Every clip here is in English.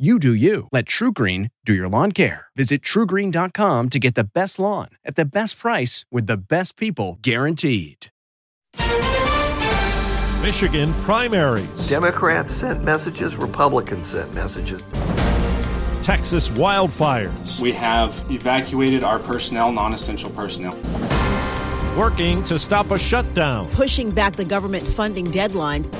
You do you. Let TruGreen do your lawn care. Visit trugreen.com to get the best lawn at the best price with the best people guaranteed. Michigan primaries. Democrats sent messages, Republicans sent messages. Texas wildfires. We have evacuated our personnel, non essential personnel. Working to stop a shutdown. Pushing back the government funding deadlines.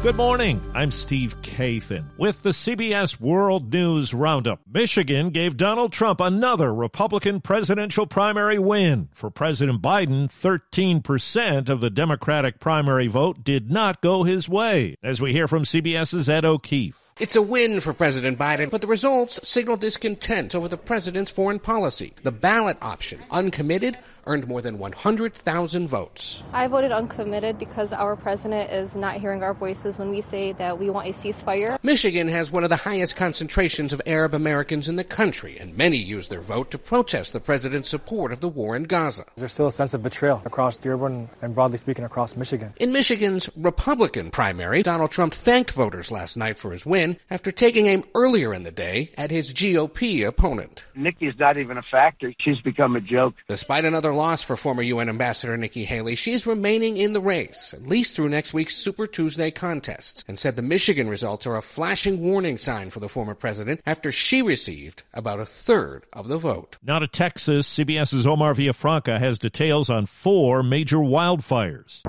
Good morning. I'm Steve Kathan with the CBS World News Roundup. Michigan gave Donald Trump another Republican presidential primary win. For President Biden, 13% of the Democratic primary vote did not go his way. As we hear from CBS's Ed O'Keefe. It's a win for President Biden, but the results signal discontent over the president's foreign policy. The ballot option, uncommitted, earned more than 100,000 votes. I voted uncommitted because our president is not hearing our voices when we say that we want a ceasefire. Michigan has one of the highest concentrations of Arab Americans in the country, and many use their vote to protest the president's support of the war in Gaza. There's still a sense of betrayal across Dearborn and broadly speaking across Michigan. In Michigan's Republican primary, Donald Trump thanked voters last night for his win after taking aim earlier in the day at his GOP opponent. Nikki's not even a factor. She's become a joke. Despite another loss for former UN Ambassador Nikki Haley, she's remaining in the race, at least through next week's Super Tuesday contests, and said the Michigan results are a flashing warning sign for the former president after she received about a third of the vote. Now to Texas, CBS's Omar Villafranca has details on four major wildfires.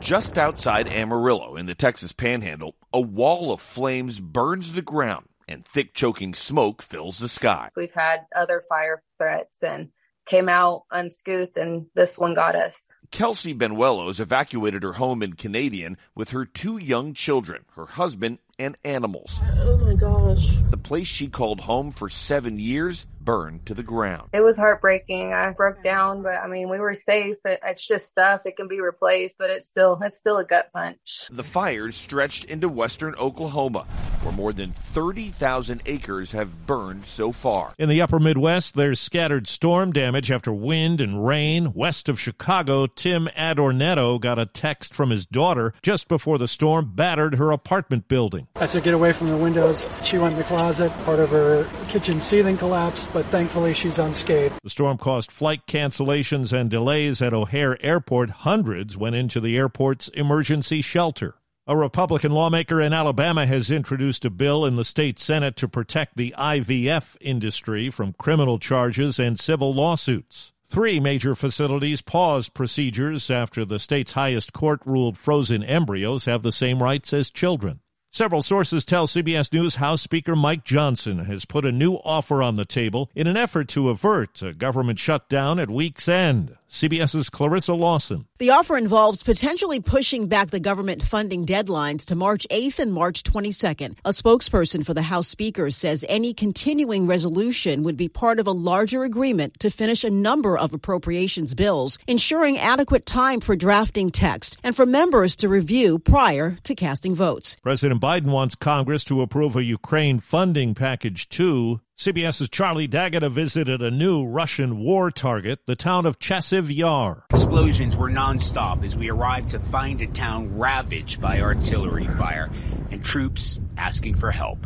Just outside Amarillo in the Texas Panhandle, a wall of flames burns the ground and thick choking smoke fills the sky. We've had other fire threats and came out unscathed, and this one got us. Kelsey Benuelos evacuated her home in Canadian with her two young children, her husband, and animals. Oh my gosh. The place she called home for seven years burned to the ground. It was heartbreaking. I broke down, but I mean, we were safe. It, it's just stuff. It can be replaced, but it's still it's still a gut punch. The fires stretched into western Oklahoma, where more than 30,000 acres have burned so far. In the upper Midwest, there's scattered storm damage after wind and rain. West of Chicago, Tim Adornetto got a text from his daughter just before the storm battered her apartment building. I said, get away from the windows. She went in the closet. Part of her kitchen ceiling collapsed, but thankfully she's unscathed. The storm caused flight cancellations and delays at O'Hare Airport. Hundreds went into the airport's emergency shelter. A Republican lawmaker in Alabama has introduced a bill in the state Senate to protect the IVF industry from criminal charges and civil lawsuits. Three major facilities paused procedures after the state's highest court ruled frozen embryos have the same rights as children. Several sources tell CBS News House Speaker Mike Johnson has put a new offer on the table in an effort to avert a government shutdown at week's end. CBS's Clarissa Lawson. The offer involves potentially pushing back the government funding deadlines to March 8th and March 22nd. A spokesperson for the House Speaker says any continuing resolution would be part of a larger agreement to finish a number of appropriations bills, ensuring adequate time for drafting text and for members to review prior to casting votes. President Biden wants Congress to approve a Ukraine funding package too. CBS's Charlie D'Agata visited a new Russian war target, the town of Chasiv Yar. Explosions were nonstop as we arrived to find a town ravaged by artillery fire and troops asking for help.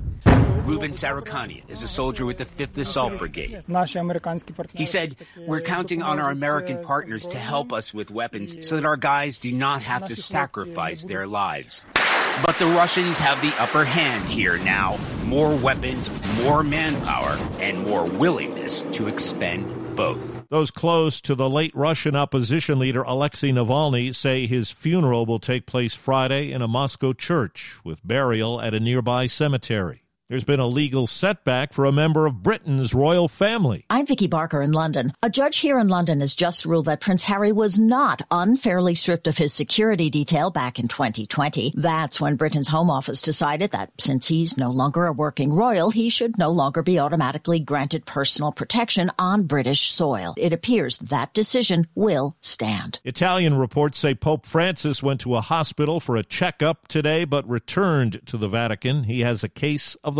Ruben Sarukanian is a soldier with the 5th Assault Brigade. He said, We're counting on our American partners to help us with weapons so that our guys do not have to sacrifice their lives. But the Russians have the upper hand here now. More weapons, more manpower, and more willingness to expend both. Those close to the late Russian opposition leader Alexei Navalny say his funeral will take place Friday in a Moscow church with burial at a nearby cemetery. There's been a legal setback for a member of Britain's royal family. I'm Vicky Barker in London. A judge here in London has just ruled that Prince Harry was not unfairly stripped of his security detail back in 2020. That's when Britain's Home Office decided that since he's no longer a working royal, he should no longer be automatically granted personal protection on British soil. It appears that decision will stand. Italian reports say Pope Francis went to a hospital for a checkup today, but returned to the Vatican. He has a case of the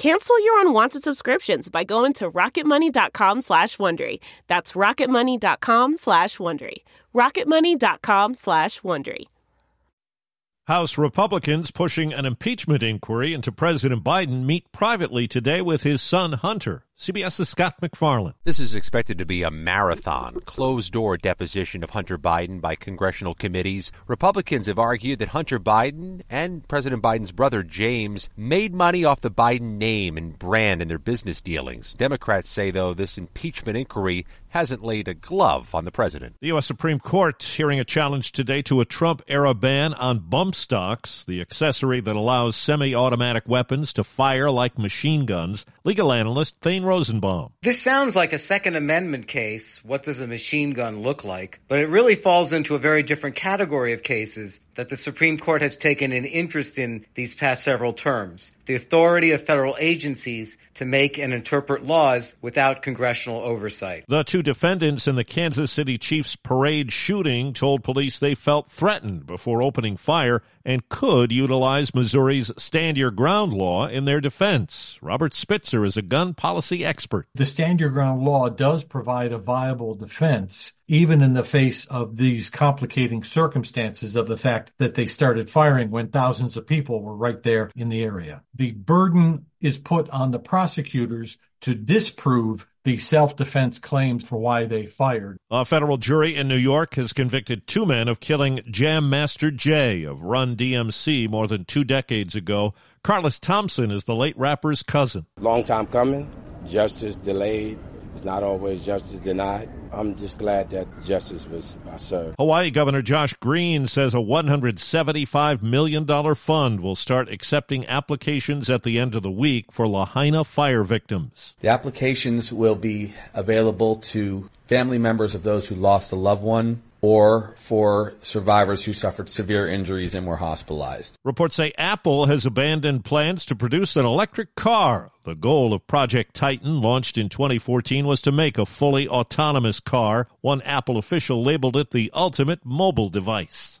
Cancel your unwanted subscriptions by going to rocketmoney.com slash Wondery. That's rocketmoney.com slash Wondery. rocketmoney.com slash Wondery. House Republicans pushing an impeachment inquiry into President Biden meet privately today with his son Hunter. CBS's Scott MacFarlane. This is expected to be a marathon, closed door deposition of Hunter Biden by congressional committees. Republicans have argued that Hunter Biden and President Biden's brother James made money off the Biden name and brand in their business dealings. Democrats say, though, this impeachment inquiry hasn't laid a glove on the president. The U.S. Supreme Court hearing a challenge today to a Trump era ban on bump stocks, the accessory that allows semi automatic weapons to fire like machine guns. Legal analyst Thane Rosenbaum. This sounds like a Second Amendment case. What does a machine gun look like? But it really falls into a very different category of cases that the Supreme Court has taken an interest in these past several terms. The authority of federal agencies to make and interpret laws without congressional oversight. The two defendants in the Kansas City Chiefs parade shooting told police they felt threatened before opening fire and could utilize Missouri's stand your ground law in their defense. Robert Spitzer is a gun policy expert. The stand your ground law does provide a viable defense even in the face of these complicating circumstances of the fact that they started firing when thousands of people were right there in the area. The burden is put on the prosecutors to disprove the self-defense claims for why they fired. A federal jury in New York has convicted two men of killing Jam Master Jay of Run DMC more than two decades ago. Carlos Thompson is the late rapper's cousin. Long time coming, justice delayed, it's not always justice denied. I'm just glad that justice was uh, served. Hawaii Governor Josh Green says a $175 million fund will start accepting applications at the end of the week for Lahaina fire victims. The applications will be available to family members of those who lost a loved one or for survivors who suffered severe injuries and were hospitalized. Reports say Apple has abandoned plans to produce an electric car. The goal of Project Titan, launched in 2014, was to make a fully autonomous car. One Apple official labeled it the ultimate mobile device.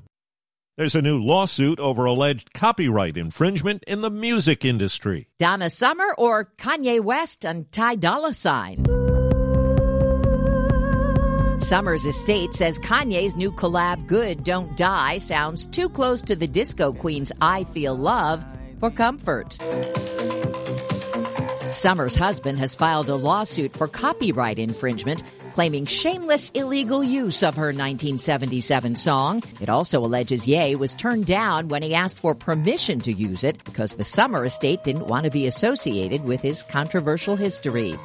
There's a new lawsuit over alleged copyright infringement in the music industry. Donna Summer or Kanye West and Ty Dolla Sign? Summer's estate says Kanye's new collab, Good Don't Die, sounds too close to the disco queen's I Feel Love for comfort. Summer's husband has filed a lawsuit for copyright infringement claiming shameless illegal use of her 1977 song. It also alleges Ye was turned down when he asked for permission to use it because the Summer estate didn't want to be associated with his controversial history.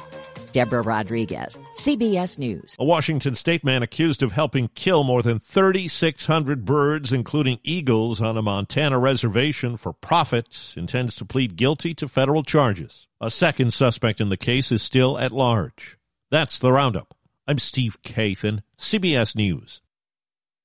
Deborah Rodriguez, CBS News. A Washington state man accused of helping kill more than 3,600 birds, including eagles, on a Montana reservation for profit, intends to plead guilty to federal charges. A second suspect in the case is still at large. That's the roundup. I'm Steve Kathan, CBS News.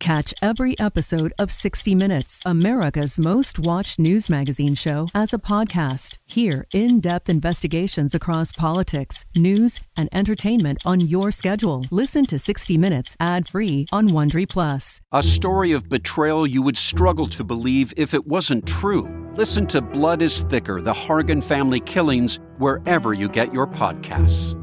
Catch every episode of 60 Minutes, America's most watched news magazine show, as a podcast. Hear in depth investigations across politics, news, and entertainment on your schedule. Listen to 60 Minutes ad free on Wondery Plus. A story of betrayal you would struggle to believe if it wasn't true. Listen to Blood is Thicker The Hargan Family Killings wherever you get your podcasts.